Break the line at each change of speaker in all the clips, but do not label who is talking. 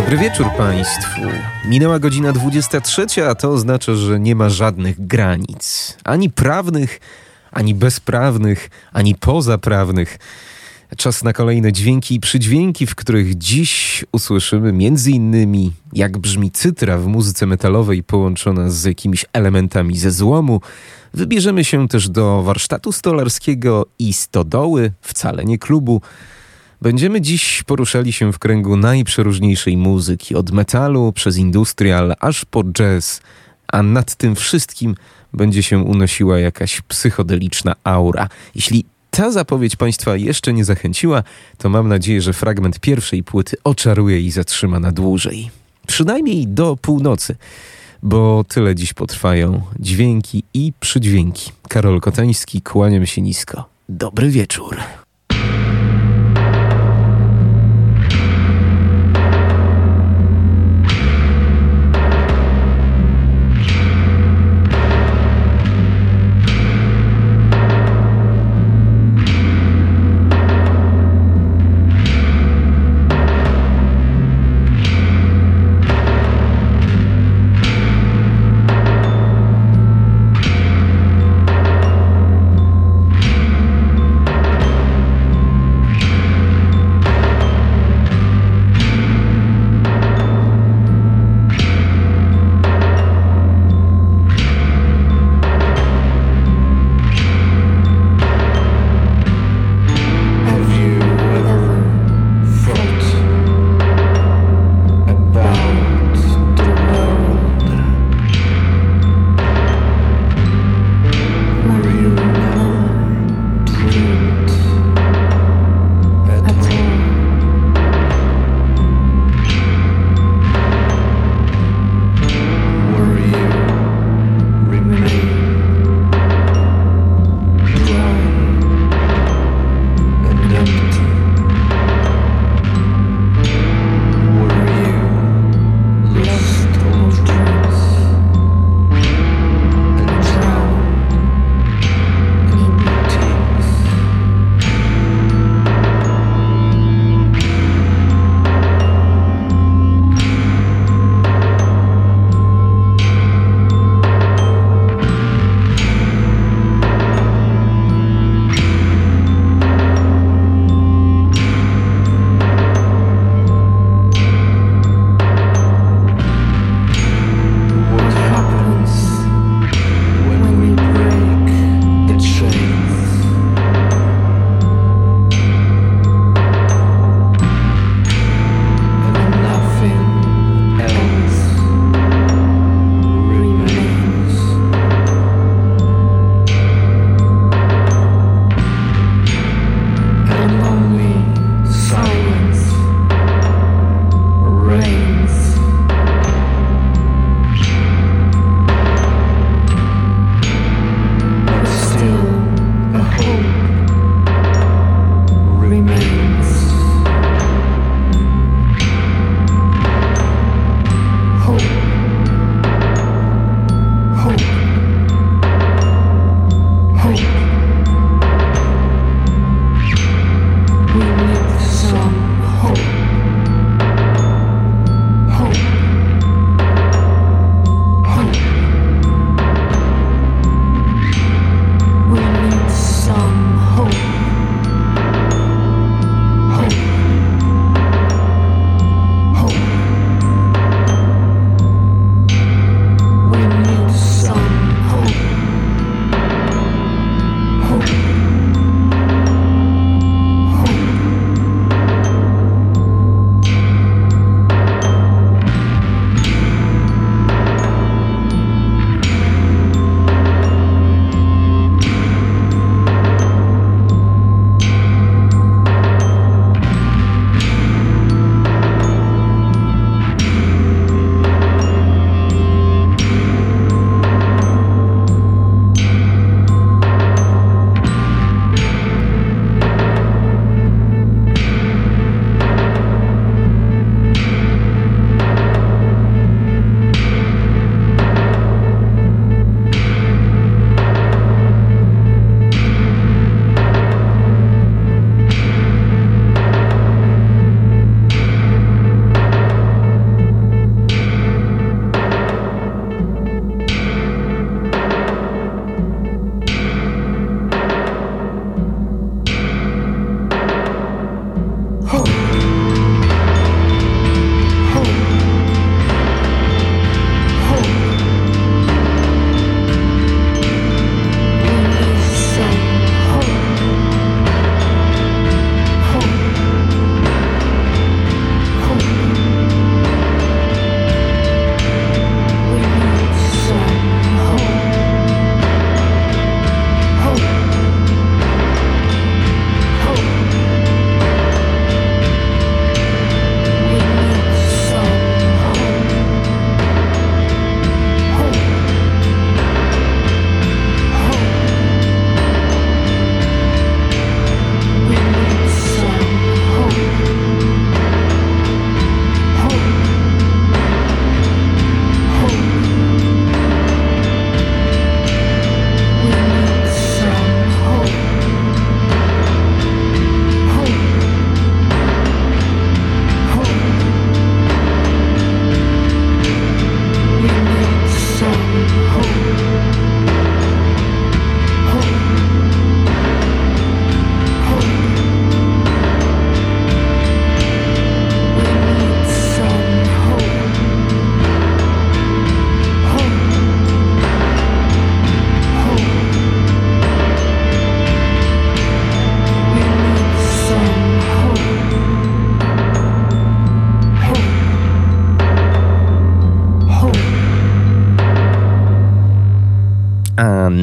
Dobry wieczór Państwu. Minęła godzina 23, a to oznacza, że nie ma żadnych granic ani prawnych, ani bezprawnych, ani pozaprawnych. Czas na kolejne dźwięki i przydźwięki, w których dziś usłyszymy innymi jak brzmi cytra w muzyce metalowej połączona z jakimiś elementami ze złomu. Wybierzemy się też do warsztatu stolarskiego i stodoły, wcale nie klubu. Będziemy dziś poruszali się w kręgu najprzeróżniejszej muzyki, od metalu przez industrial aż po jazz, a nad tym wszystkim będzie się unosiła jakaś psychodeliczna aura. Jeśli ta zapowiedź Państwa jeszcze nie zachęciła, to mam nadzieję, że fragment pierwszej płyty oczaruje i zatrzyma na dłużej. Przynajmniej do północy, bo tyle dziś potrwają dźwięki i przydźwięki. Karol Kotański, kłaniam się nisko. Dobry wieczór.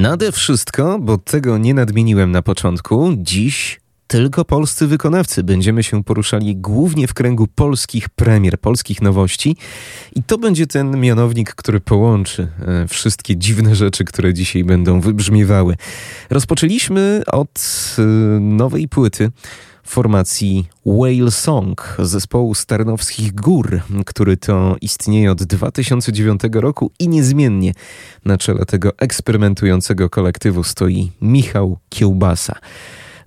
Nade wszystko, bo tego nie nadmieniłem na początku, dziś tylko polscy wykonawcy. Będziemy się poruszali głównie w kręgu polskich premier, polskich nowości. I to będzie ten mianownik, który połączy e, wszystkie dziwne rzeczy, które dzisiaj będą wybrzmiewały. Rozpoczęliśmy od e, nowej płyty formacji Whale Song zespołu Starnowskich Gór, który to istnieje od 2009 roku i niezmiennie na czele tego eksperymentującego kolektywu stoi Michał Kiełbasa.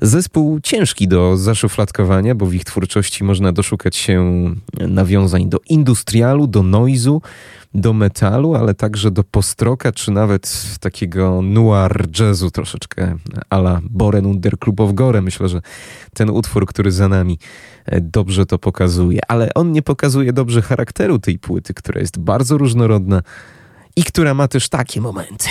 Zespół ciężki do zaszufladkowania, bo w ich twórczości można doszukać się nawiązań do industrialu, do noizu, do metalu, ale także do postroka, czy nawet takiego noir jazzu troszeczkę ala Boren under Club of Gore. Myślę, że ten utwór, który za nami e, dobrze to pokazuje, ale on nie pokazuje dobrze charakteru tej płyty, która jest bardzo różnorodna i która ma też takie momenty.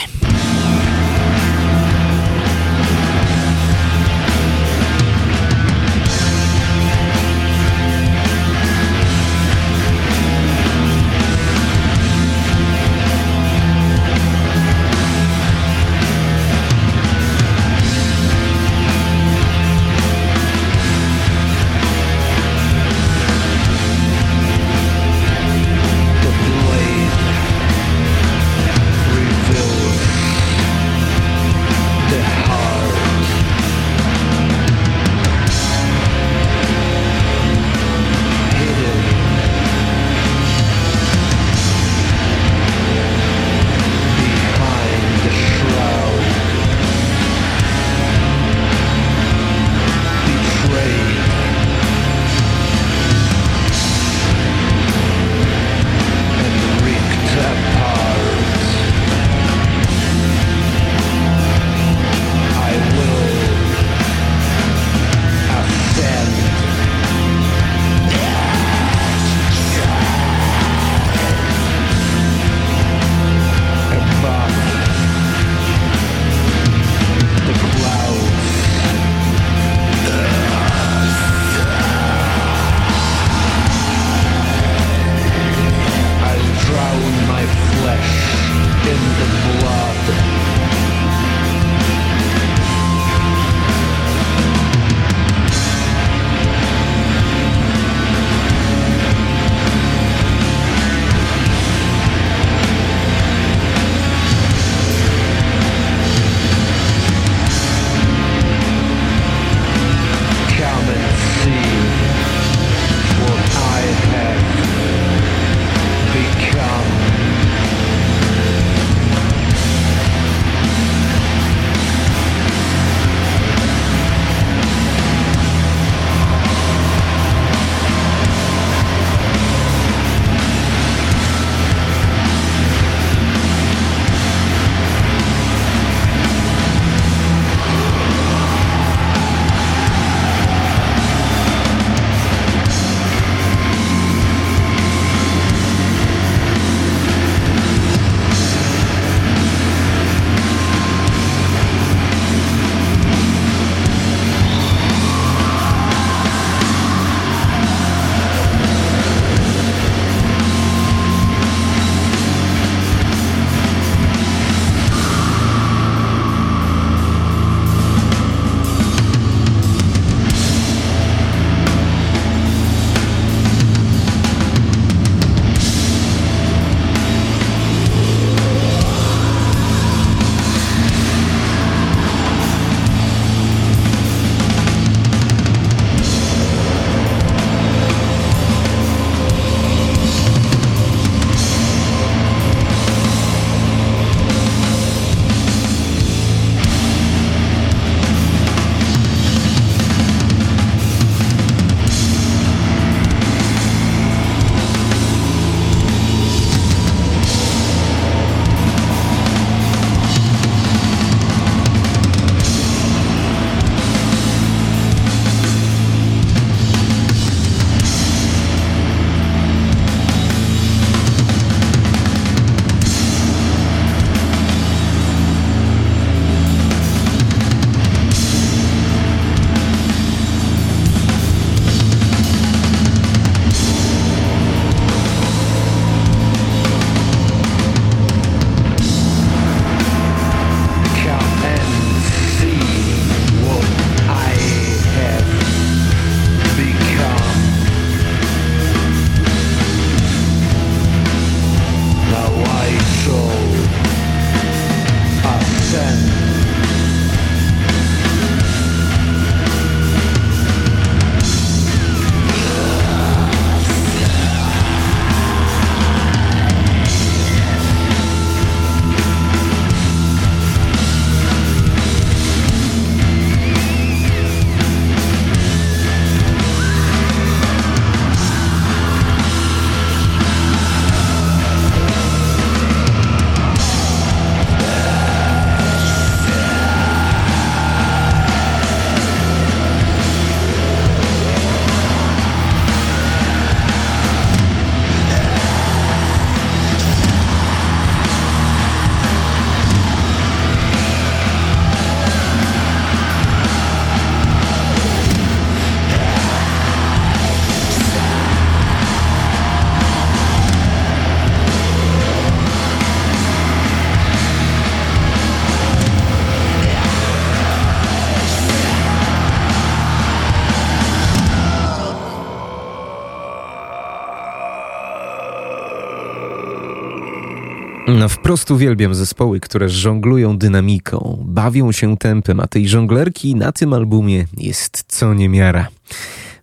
Wprost uwielbiam zespoły, które żonglują dynamiką, bawią się tempem, a tej żonglerki na tym albumie jest co niemiara.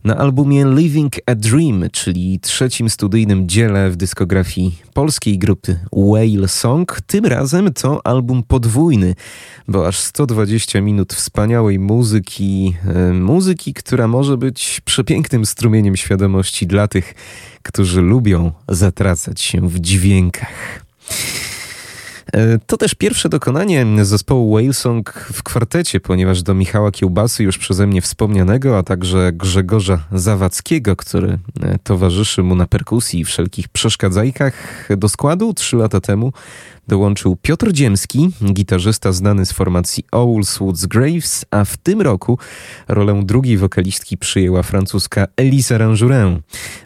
Na albumie Living a Dream, czyli trzecim studyjnym dziele w dyskografii polskiej grupy Whale Song, tym razem to album podwójny, bo aż 120 minut wspaniałej muzyki, e, muzyki, która może być przepięknym strumieniem świadomości dla tych, którzy lubią zatracać się w dźwiękach. E, to też pierwsze dokonanie zespołu Whalesong w kwartecie, ponieważ do Michała Kiełbasy, już przeze mnie wspomnianego, a także Grzegorza Zawadzkiego, który e, towarzyszy mu na perkusji i wszelkich przeszkadzajkach do składu trzy lata temu, dołączył Piotr Dziemski, gitarzysta znany z formacji Owls Woods Graves, a w tym roku rolę drugiej wokalistki przyjęła francuska Elisa Ranjourin.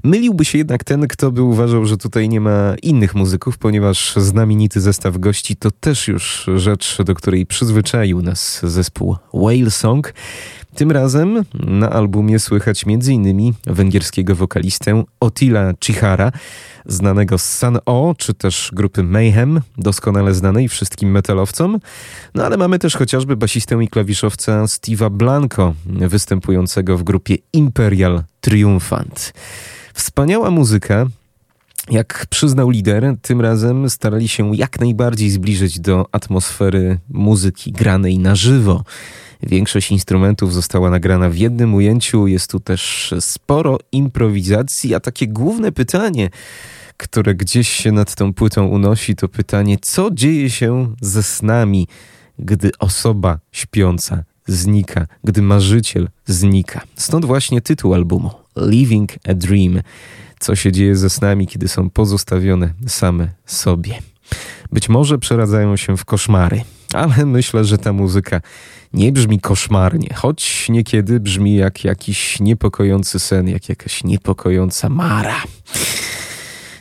Myliłby się jednak ten, kto by uważał, że tutaj nie ma innych muzyków, ponieważ znamienity zestaw gości to też już rzecz, do której przyzwyczaił nas zespół Whale Song. Tym razem na albumie słychać m.in. węgierskiego wokalistę Otila Chihara, znanego z San O, czy też grupy Mayhem, doskonale znanej wszystkim metalowcom. No ale mamy też chociażby basistę i klawiszowca Steve'a Blanco, występującego w grupie Imperial Triumphant. Wspaniała muzyka, jak przyznał lider, tym razem starali się jak najbardziej zbliżyć do atmosfery muzyki granej na żywo. Większość instrumentów została nagrana w jednym ujęciu, jest tu też sporo improwizacji, a takie główne pytanie, które gdzieś się nad tą płytą unosi, to pytanie, co dzieje się ze snami, gdy osoba śpiąca znika, gdy marzyciel znika. Stąd właśnie tytuł albumu Living a Dream. Co się dzieje ze snami, kiedy są pozostawione same sobie. Być może przeradzają się w koszmary, ale myślę, że ta muzyka nie brzmi koszmarnie, choć niekiedy brzmi jak jakiś niepokojący sen, jak jakaś niepokojąca mara.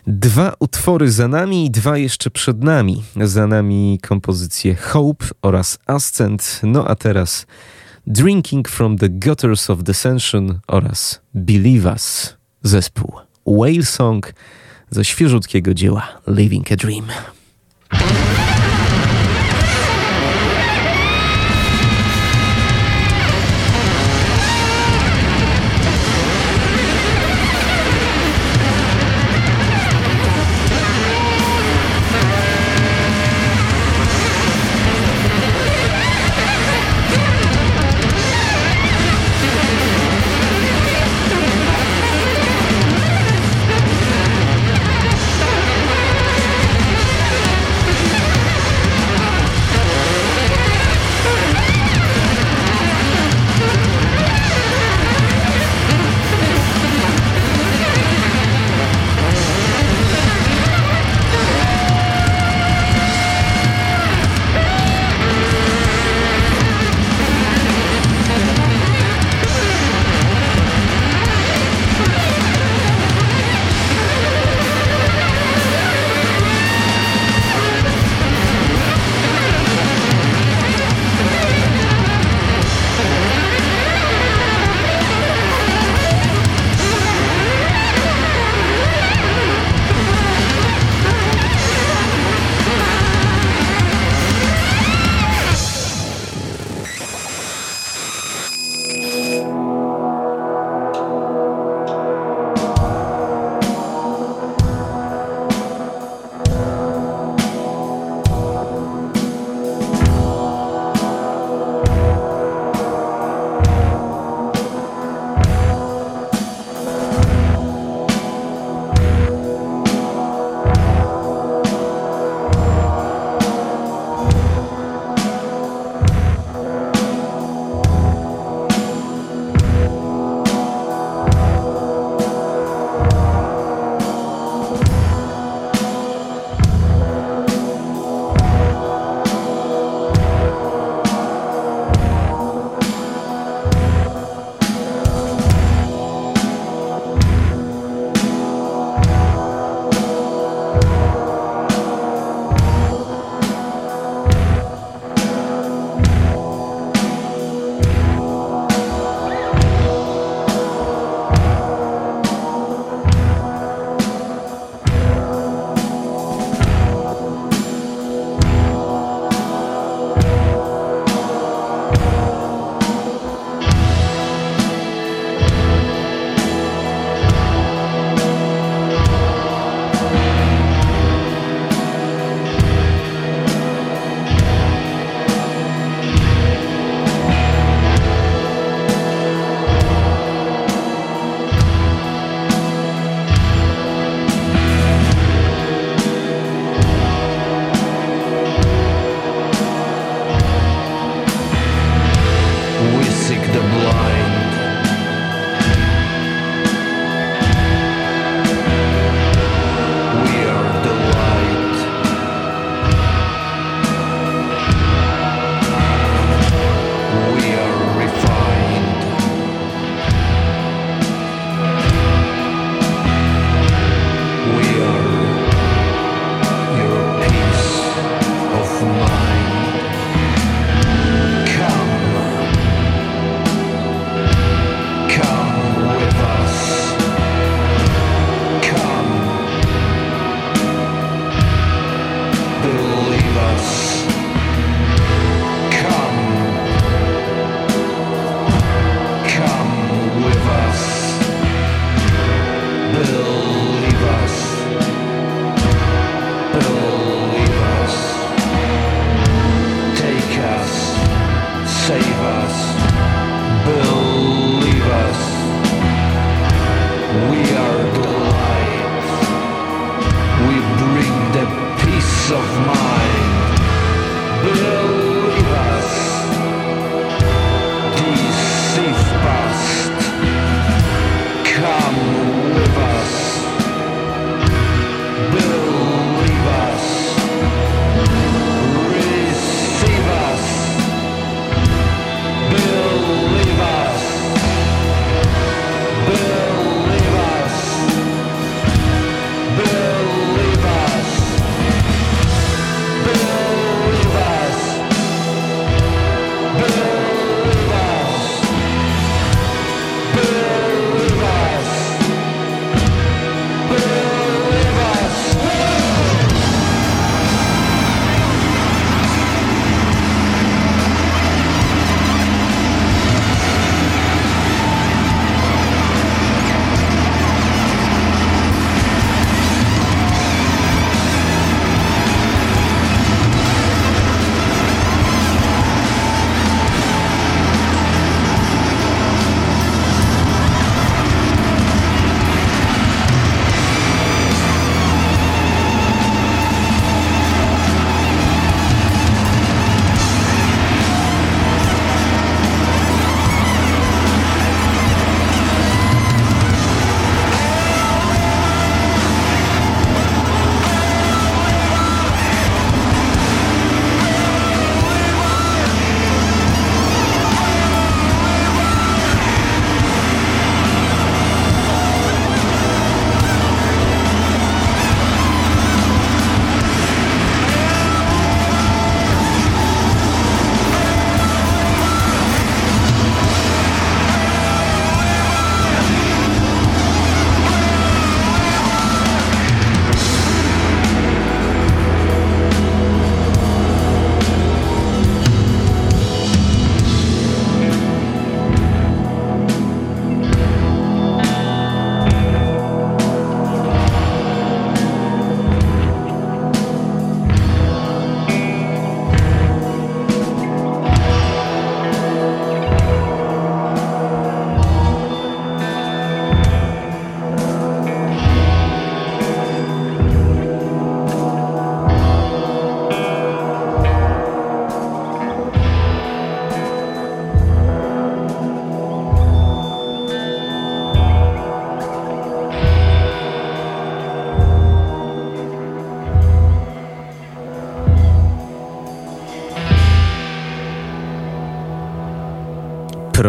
Dwa utwory za nami i dwa jeszcze przed nami. Za nami kompozycje Hope oraz Ascent, no a teraz Drinking from the Gutters of Descension oraz Believe Us, zespół Whale Song ze świeżutkiego dzieła Living a Dream.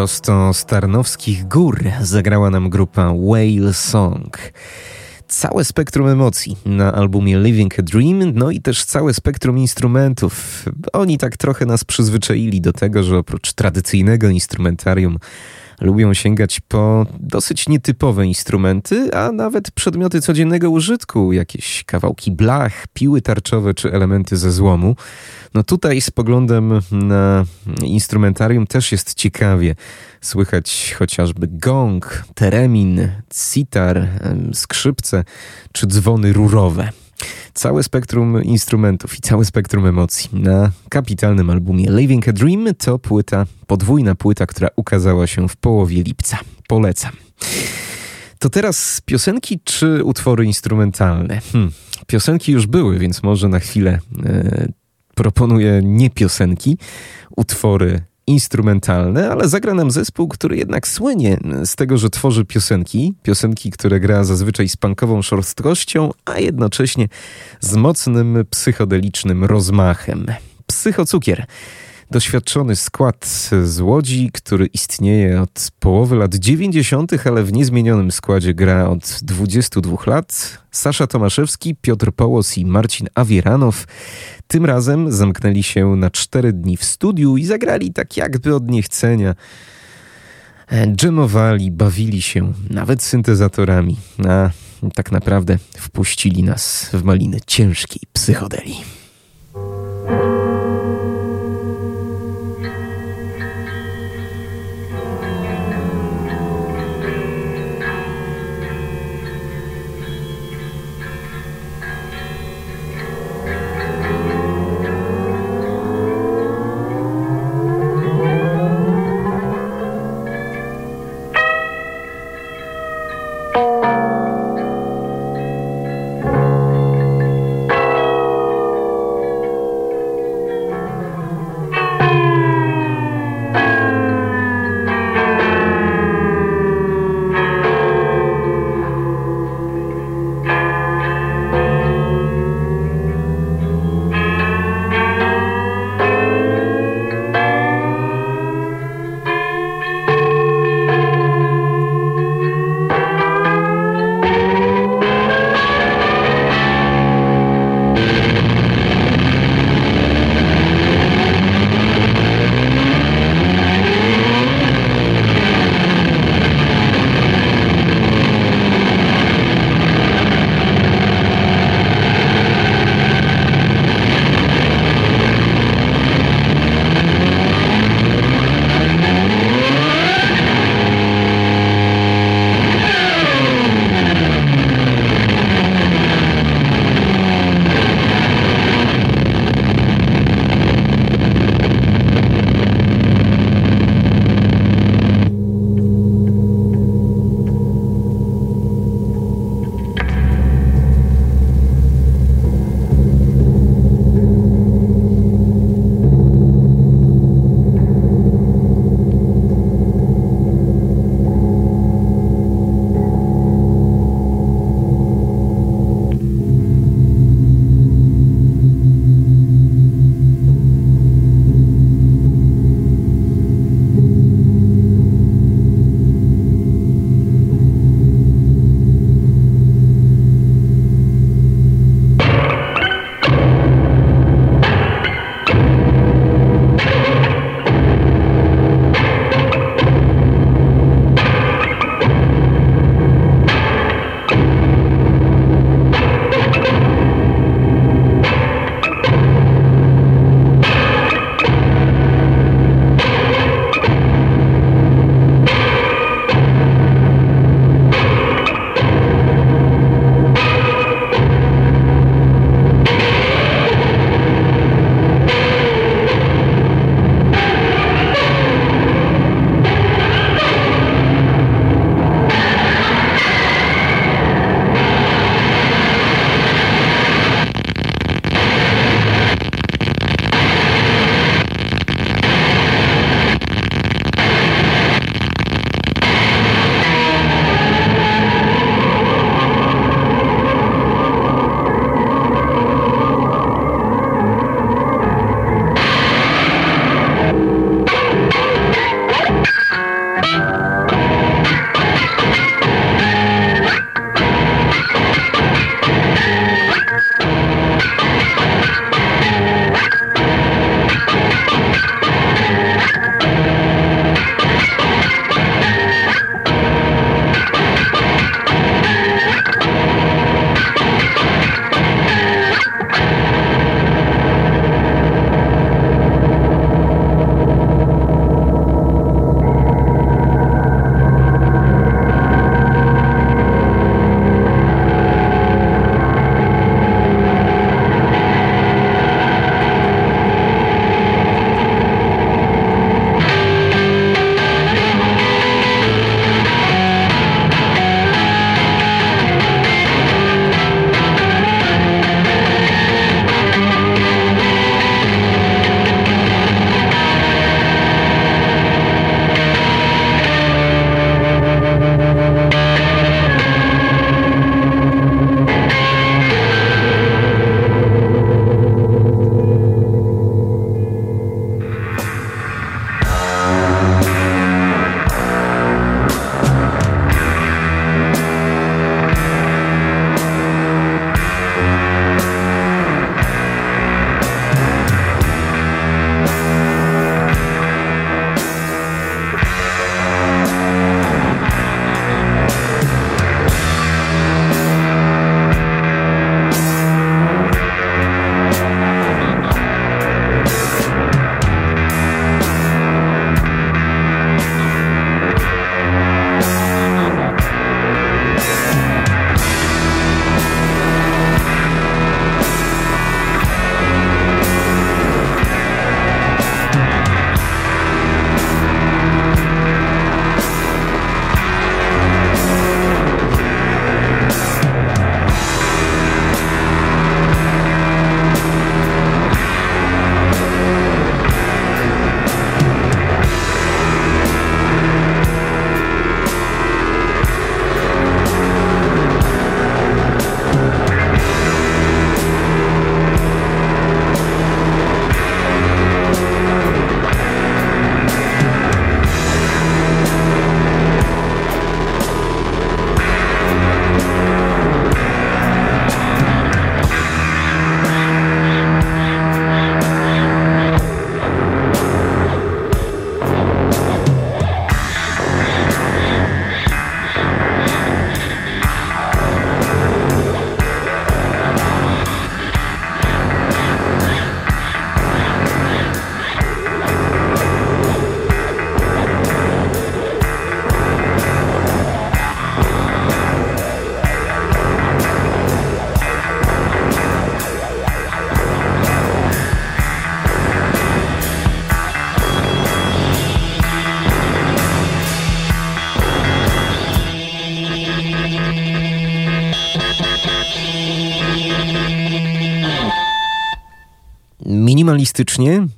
Prosto z Tarnowskich Gór zagrała nam grupa Whale Song. Całe spektrum emocji na albumie Living a Dream, no i też całe spektrum instrumentów. Oni tak trochę nas przyzwyczaili do tego, że oprócz tradycyjnego instrumentarium lubią sięgać po dosyć nietypowe instrumenty, a nawet przedmioty codziennego użytku, jakieś kawałki blach, piły tarczowe czy elementy ze złomu. No tutaj z poglądem na instrumentarium też jest ciekawie. Słychać chociażby gong, teremin, sitar, skrzypce czy dzwony rurowe. Całe spektrum instrumentów i całe spektrum emocji na kapitalnym albumie Living a Dream to płyta, podwójna płyta, która ukazała się w połowie lipca. Polecam. To teraz piosenki czy utwory instrumentalne? Hmm. Piosenki już były, więc może na chwilę e, proponuję nie piosenki, utwory instrumentalne, ale zagra nam zespół, który jednak słynie z tego, że tworzy piosenki. Piosenki, które gra zazwyczaj z punkową szorstkością, a jednocześnie z mocnym psychodelicznym rozmachem. Psychocukier. Doświadczony skład z Łodzi, który istnieje od połowy lat 90., ale w niezmienionym składzie gra od 22 lat. Sasza Tomaszewski, Piotr Połos i Marcin Awieranow. Tym razem zamknęli się na cztery dni w studiu i zagrali tak jakby od niechcenia. Dżemowali, bawili się, nawet syntezatorami, a tak naprawdę wpuścili nas w maliny ciężkiej psychodeli.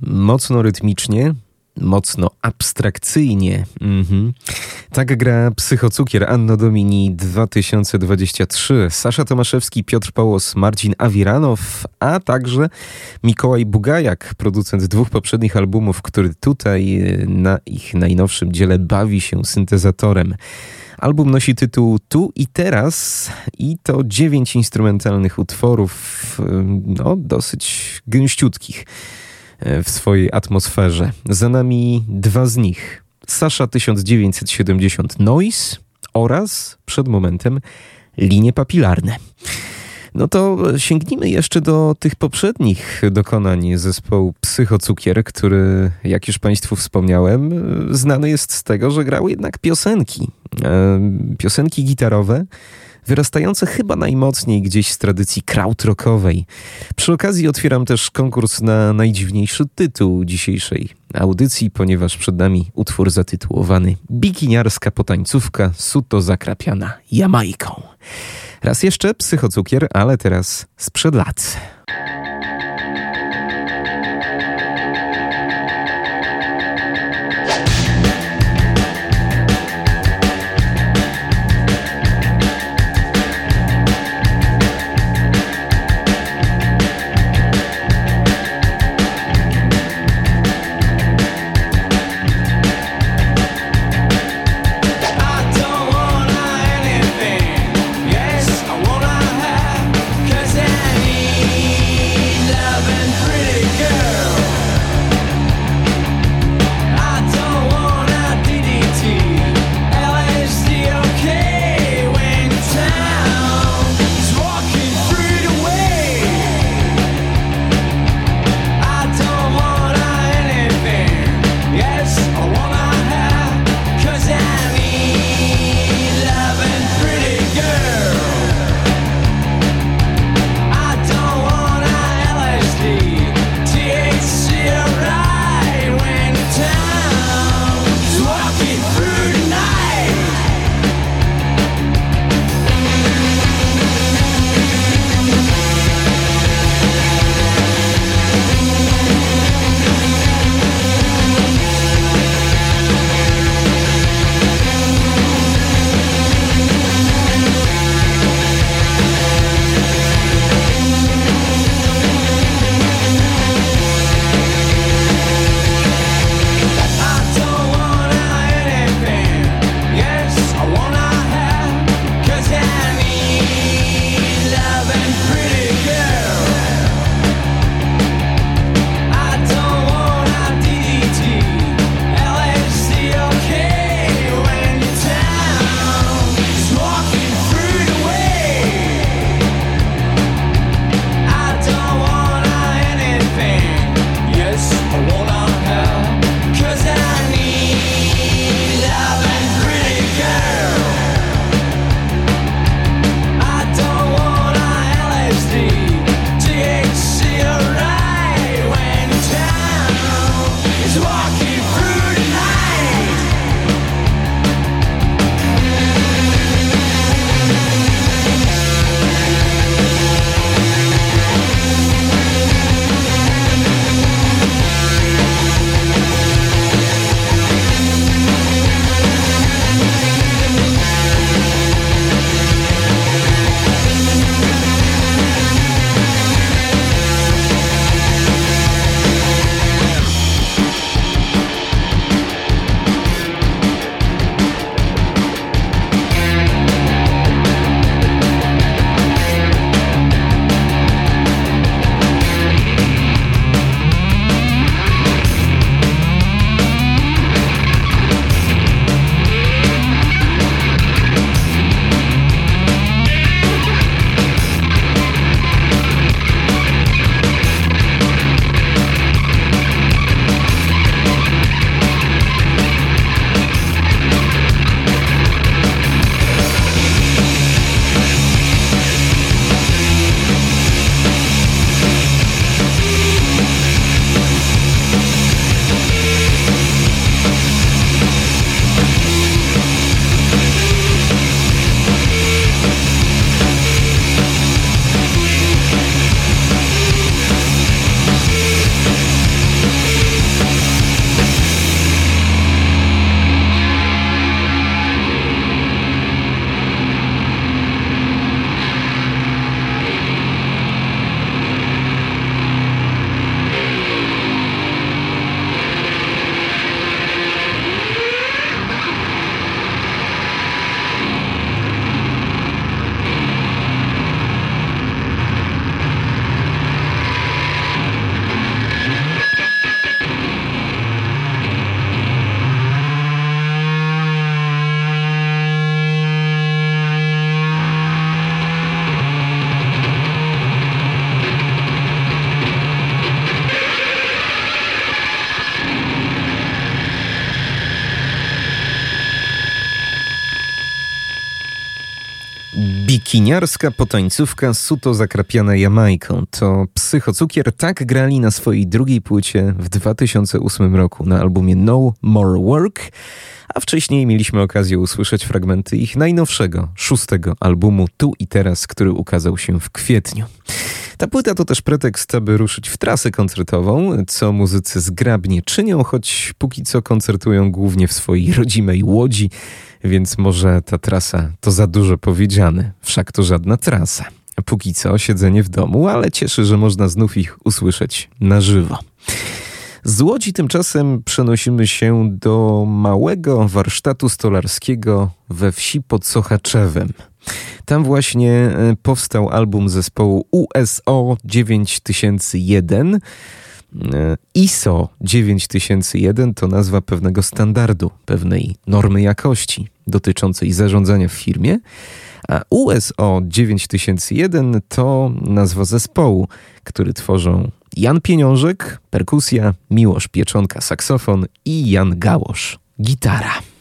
Mocno rytmicznie, mocno abstrakcyjnie. Mhm. Tak gra Psychocukier Anno Domini 2023. Sasza Tomaszewski, Piotr Pałos, Marcin Awiranow, a także Mikołaj Bugajak, producent dwóch poprzednich albumów, który tutaj e, na ich najnowszym dziele bawi się syntezatorem. Album nosi tytuł Tu i Teraz i to dziewięć instrumentalnych utworów, e, no dosyć gęściutkich w swojej atmosferze. Za nami dwa z nich. Sasza 1970 Noise oraz przed momentem linie papilarne. No to sięgnijmy jeszcze do tych poprzednich dokonań zespołu Psychocukier, który, jak już Państwu wspomniałem, znany jest z tego, że grał jednak piosenki. E, piosenki gitarowe, wyrastające chyba najmocniej gdzieś z tradycji krautrockowej. Przy okazji otwieram też konkurs na najdziwniejszy tytuł dzisiejszej audycji, ponieważ przed nami utwór zatytułowany Bikiniarska potańcówka suto zakrapiana Jamajką. Raz jeszcze psychocukier, ale teraz sprzed lat. Bikiniarska potańcówka suto zakrapiana Jamajką. To psychocukier tak grali na swojej drugiej płycie w 2008 roku na albumie No More Work, a wcześniej mieliśmy okazję usłyszeć fragmenty ich najnowszego, szóstego albumu Tu i Teraz, który ukazał się w kwietniu. Ta płyta to też pretekst, aby ruszyć w trasę koncertową, co muzycy zgrabnie czynią, choć póki co koncertują głównie w swojej rodzimej Łodzi, więc może ta trasa to za dużo powiedziane, wszak to żadna trasa. Póki co siedzenie w domu, ale cieszy, że można znów ich usłyszeć na żywo. Z Łodzi tymczasem przenosimy się do małego warsztatu stolarskiego we wsi pod Sochaczewem. Tam właśnie e, powstał album zespołu USO 9001. E, ISO 9001 to nazwa pewnego standardu, pewnej normy jakości dotyczącej zarządzania w firmie, a USO 9001 to nazwa zespołu, który tworzą Jan Pieniążek, perkusja, Miłosz Pieczonka, saksofon i Jan Gałosz, gitara.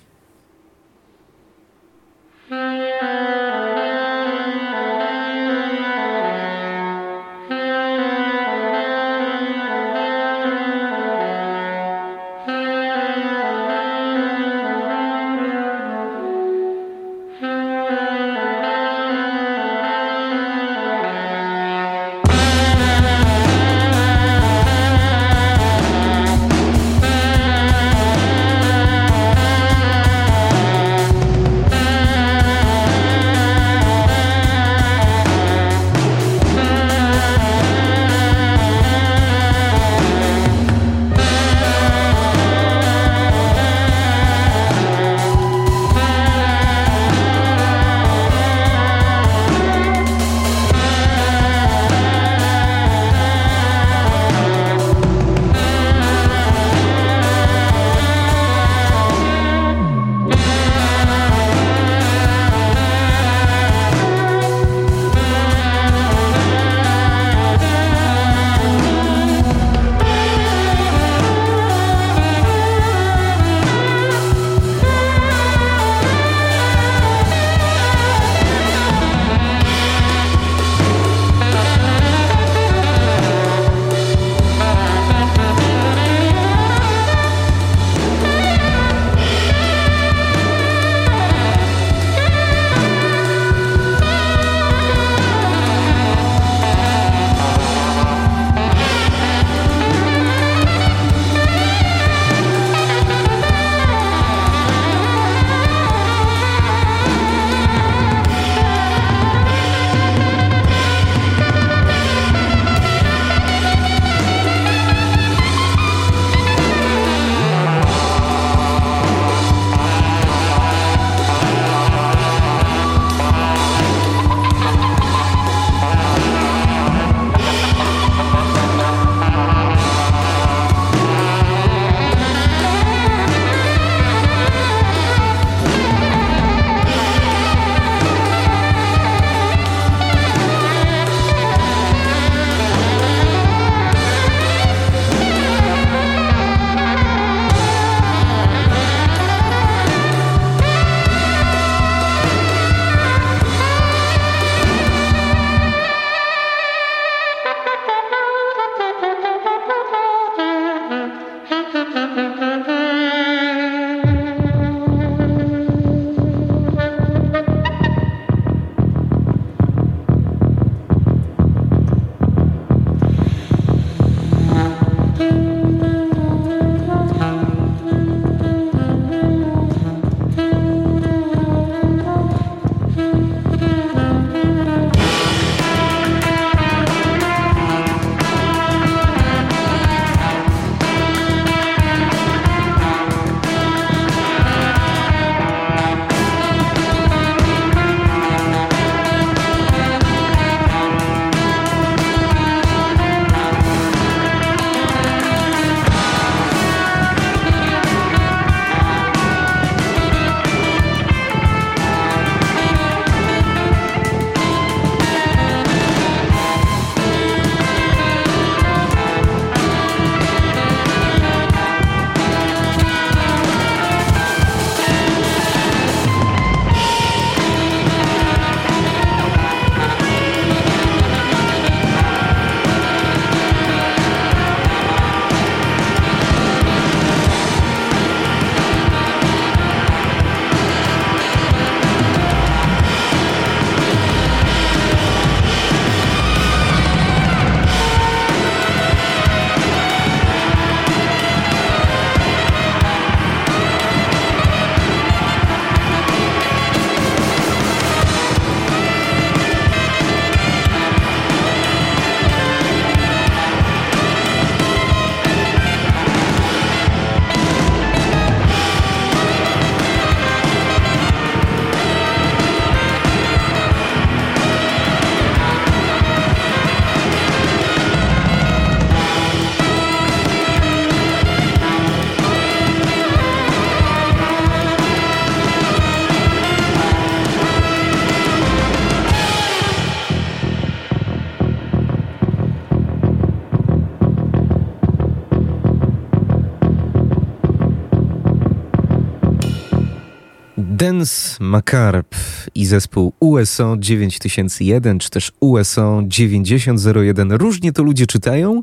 Dance Macarb i zespół USO 9001 czy też USO 9001. Różnie to ludzie czytają,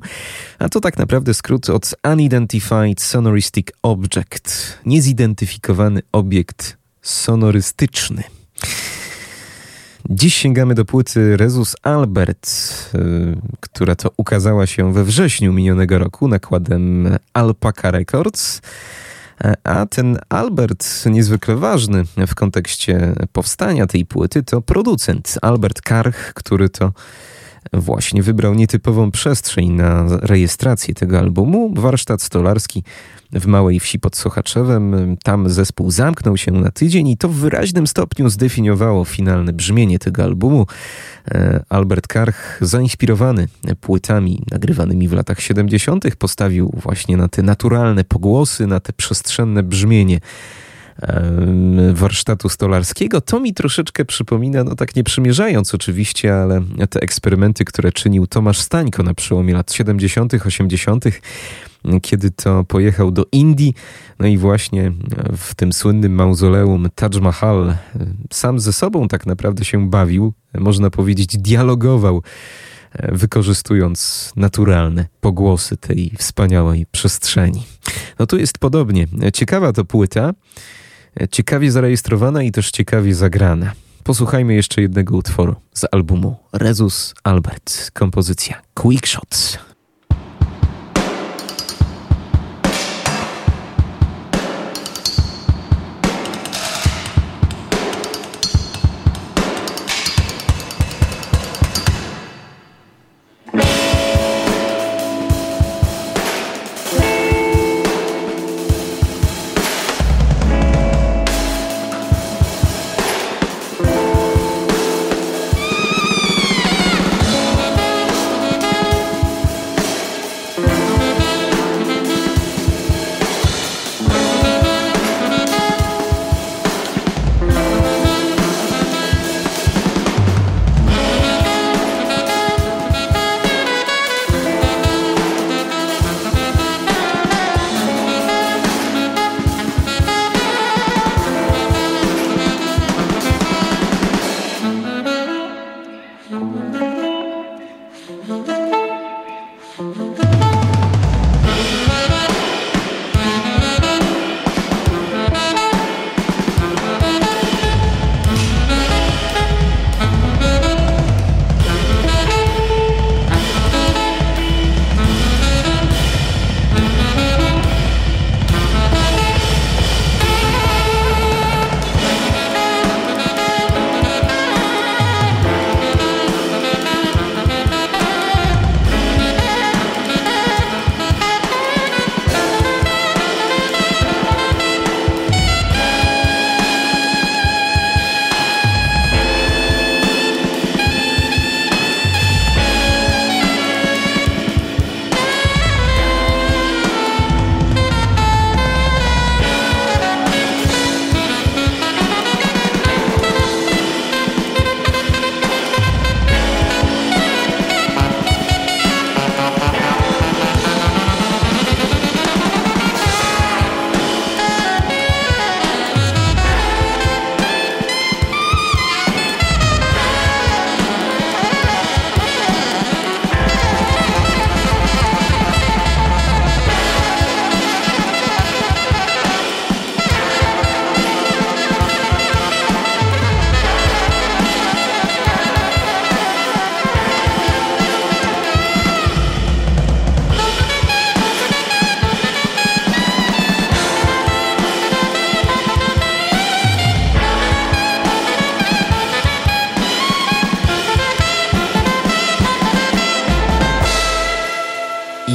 a to tak naprawdę skrót od Unidentified Sonoristic Object. Niezidentyfikowany obiekt sonorystyczny. Dziś sięgamy do płyty Rezus Albert, y, która to ukazała się we wrześniu minionego roku nakładem Alpaca Records. A ten Albert, niezwykle ważny w kontekście powstania tej płyty, to producent Albert Karch, który to właśnie wybrał nietypową przestrzeń na rejestrację tego albumu. Warsztat stolarski w małej wsi pod Sochaczewem. Tam zespół zamknął się na tydzień i to w wyraźnym stopniu zdefiniowało finalne brzmienie tego albumu. E, Albert Karch, zainspirowany płytami nagrywanymi w latach 70., postawił właśnie na te naturalne pogłosy, na te przestrzenne brzmienie warsztatu stolarskiego. To mi troszeczkę przypomina, no tak nie przymierzając oczywiście, ale te eksperymenty, które czynił Tomasz Stańko na przełomie lat 70., 80., kiedy to pojechał do Indii. No i właśnie w tym słynnym mauzoleum Taj Mahal sam ze sobą tak naprawdę się bawił, można powiedzieć, dialogował wykorzystując naturalne pogłosy tej wspaniałej przestrzeni. No tu jest podobnie. Ciekawa to płyta ciekawie zarejestrowana i też ciekawie zagrana. Posłuchajmy jeszcze jednego utworu z albumu Rezus Albert, kompozycja Quick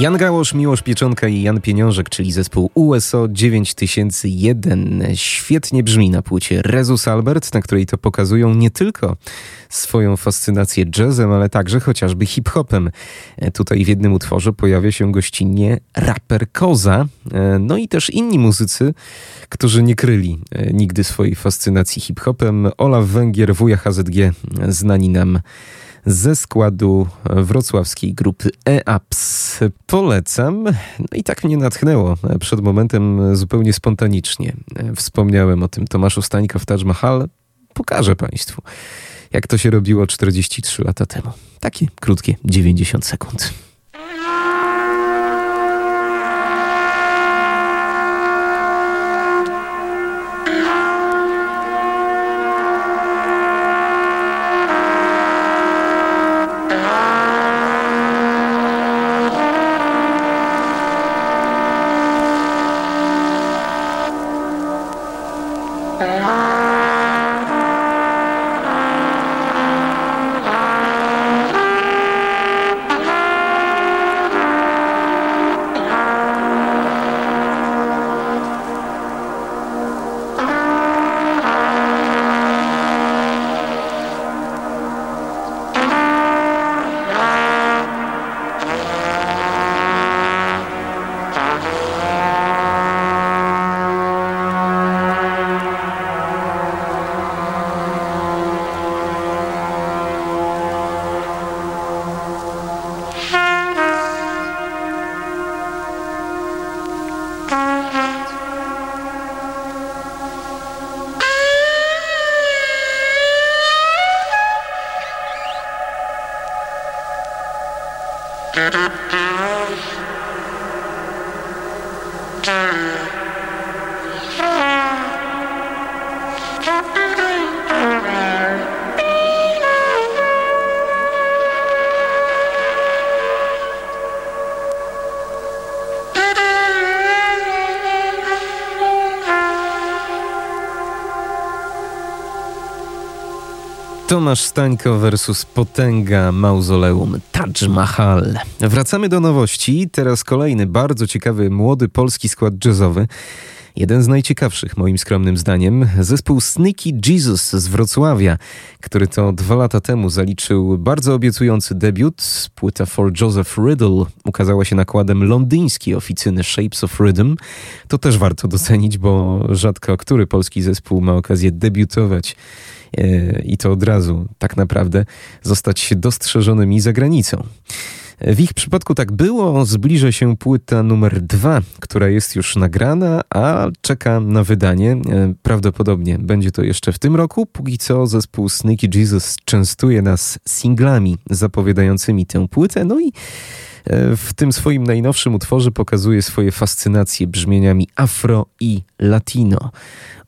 Jan Gałosz, Miłosz Pieczonka i Jan Pieniążek, czyli zespół USO 9001. Świetnie brzmi na płycie Rezus Albert, na której to pokazują nie tylko swoją fascynację jazzem, ale także chociażby hip-hopem. E, tutaj w jednym utworze pojawia się gościnnie raper Koza, e, no i też inni muzycy, którzy nie kryli e, nigdy swojej fascynacji hip-hopem. Olaf Węgier, wuja HZG, znani nam ze składu wrocławskiej grupy EAPS. Polecam. No i tak mnie natchnęło przed momentem zupełnie spontanicznie. Wspomniałem o tym Tomaszu Stańko w Taj Mahal. Pokażę Państwu, jak to się robiło 43 lata temu. Takie krótkie 90 sekund. Tomasz Stańko versus Potęga Mauzoleum Taj Mahal. Wracamy do nowości. Teraz kolejny bardzo ciekawy młody polski skład jazzowy. Jeden z najciekawszych, moim skromnym zdaniem, zespół Sneaky Jesus z Wrocławia, który to dwa lata temu zaliczył bardzo obiecujący debiut. Płyta For Joseph Riddle ukazała się nakładem londyńskiej oficyny Shapes of Rhythm. To też warto docenić, bo rzadko który polski zespół ma okazję debiutować E, i to od razu tak naprawdę zostać dostrzeżonymi za granicą. W ich przypadku tak było, zbliża się płyta numer dwa, która jest już nagrana, a czeka na wydanie. E, prawdopodobnie będzie to jeszcze w tym roku. Póki co zespół Sneaky Jesus częstuje nas singlami zapowiadającymi tę płytę, no i e, w tym swoim najnowszym utworze pokazuje swoje fascynacje brzmieniami afro i latino.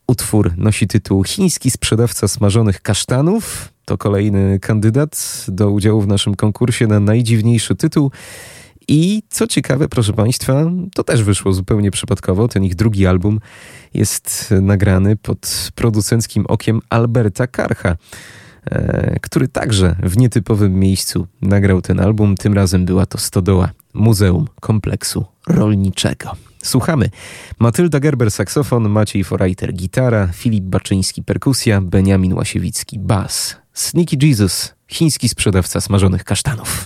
Utwór nosi tytuł Chiński sprzedawca smażonych kasztanów. To kolejny kandydat do udziału w naszym konkursie na najdziwniejszy tytuł. I co ciekawe, proszę Państwa, to też wyszło zupełnie przypadkowo. Ten ich drugi album jest nagrany pod producenckim okiem Alberta Karcha, e, który także w nietypowym miejscu nagrał ten album. Tym razem była to stodoła Muzeum Kompleksu Rolniczego. Słuchamy. Matylda Gerber saksofon, Maciej Forajter gitara, Filip Baczyński perkusja, Beniamin Łasiewicki bas. Sneaky Jesus, chiński sprzedawca smażonych kasztanów.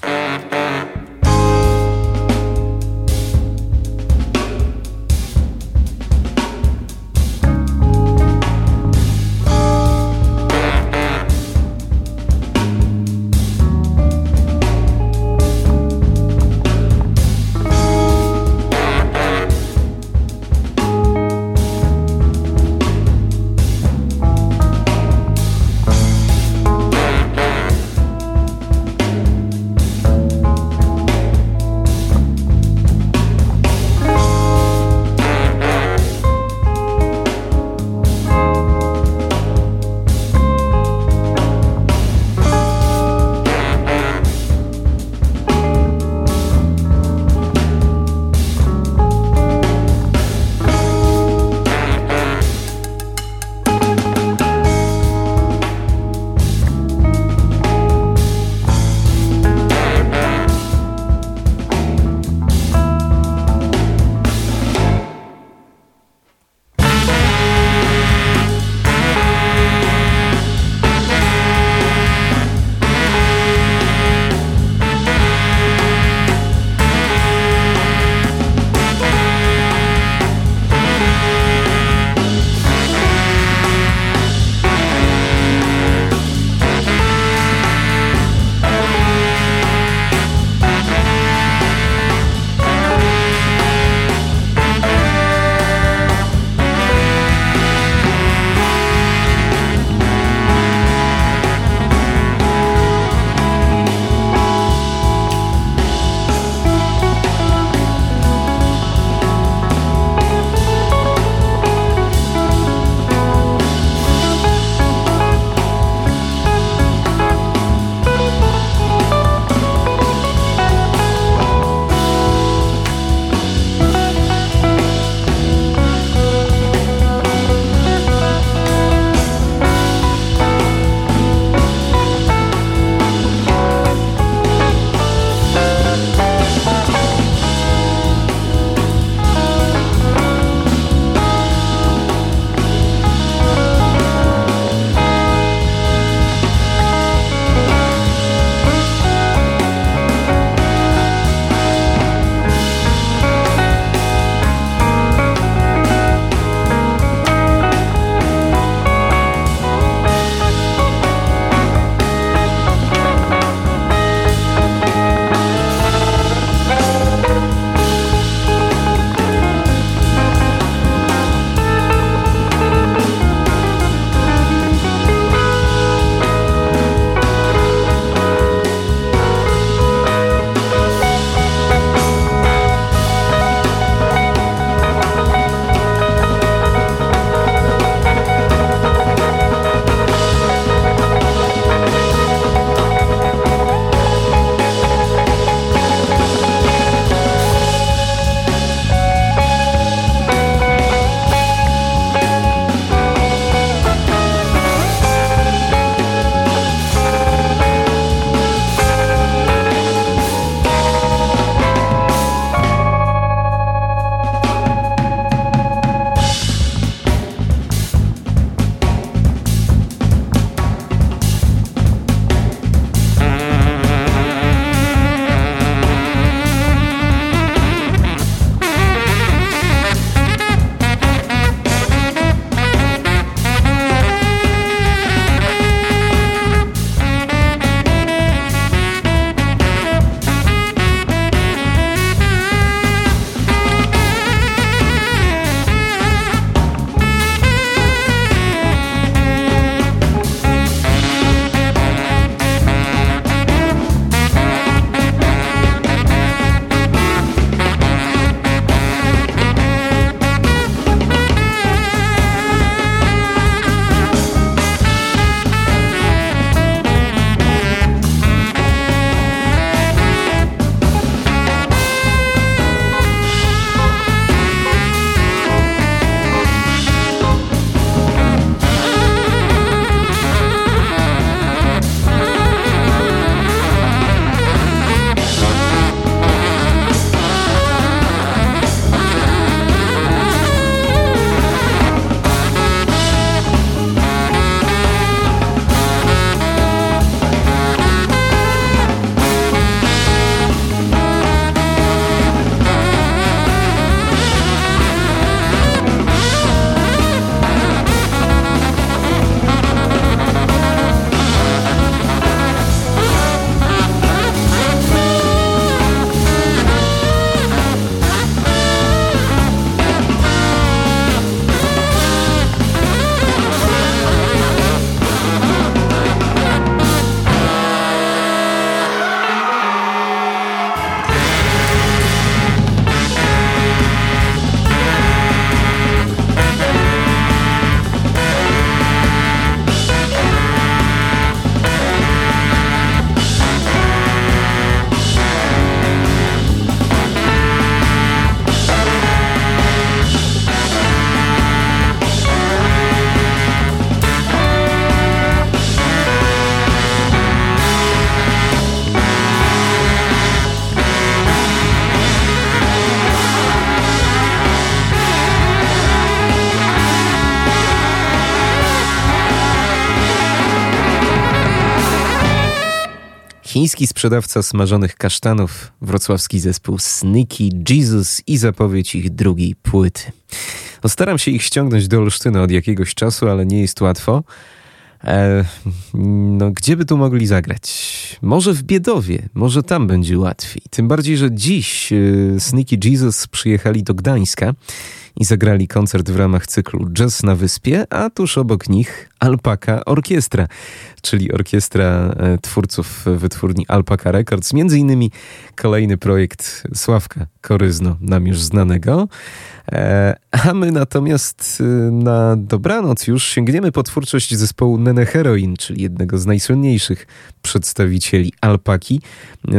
Chiński sprzedawca smażonych kasztanów, wrocławski zespół Sneaky Jesus i zapowiedź ich drugiej płyty. No, staram się ich ściągnąć do Olsztyna od jakiegoś czasu, ale nie jest łatwo. E, no, gdzie by tu mogli zagrać? Może w Biedowie, może tam będzie łatwiej. Tym bardziej, że dziś e, Sneaky Jesus przyjechali do Gdańska i zagrali koncert w ramach cyklu Jazz na Wyspie, a tuż obok nich Alpaka Orkiestra, czyli orkiestra e, twórców wytwórni Alpaka Records. Między innymi kolejny projekt Sławka Koryzno, nam już znanego. E, a my natomiast e, na dobranoc już sięgniemy po twórczość zespołu Nene Heroin, czyli jednego z najsłynniejszych przedstawicieli Alpaki.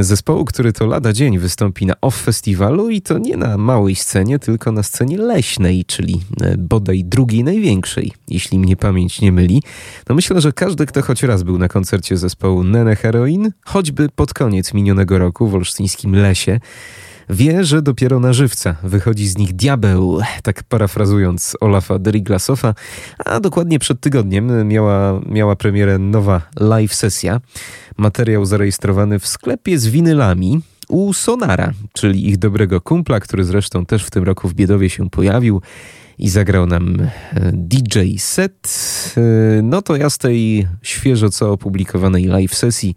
Zespołu, który to lada dzień wystąpi na OFF Festiwalu i to nie na małej scenie, tylko na scenie leśnej, czyli e, bodaj drugiej największej, jeśli mnie pamięć nie myli. No myślę, że każdy, kto choć raz był na koncercie zespołu Nene Heroin, choćby pod koniec minionego roku w olsztyńskim lesie, wie, że dopiero na żywca wychodzi z nich diabeł, tak parafrazując Olafa Deriglasofa, a dokładnie przed tygodniem miała, miała premierę nowa live sesja. Materiał zarejestrowany w sklepie z winylami u Sonara, czyli ich dobrego kumpla, który zresztą też w tym roku w Biedowie się pojawił i zagrał nam e, DJ set. E, no to ja z tej świeżo co opublikowanej live sesji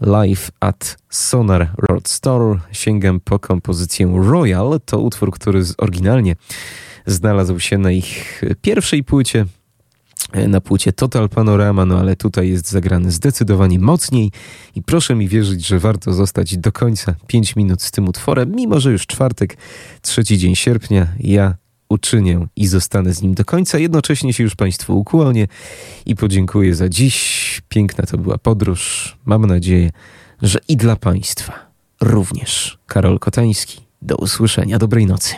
Live at Sonar Road Store. Sięgam po kompozycję Royal. To utwór, który oryginalnie znalazł się na ich pierwszej płycie, na płycie Total Panorama, no ale tutaj jest zagrany zdecydowanie mocniej i proszę mi wierzyć, że warto zostać do końca 5 minut z tym utworem, mimo że już czwartek, trzeci dzień sierpnia, ja uczynię i zostanę z nim do końca. Jednocześnie się już Państwu ukłonię i podziękuję za dziś. Piękna to była podróż. Mam nadzieję, że i dla Państwa również. Karol Kotański. Do usłyszenia. Dobrej nocy.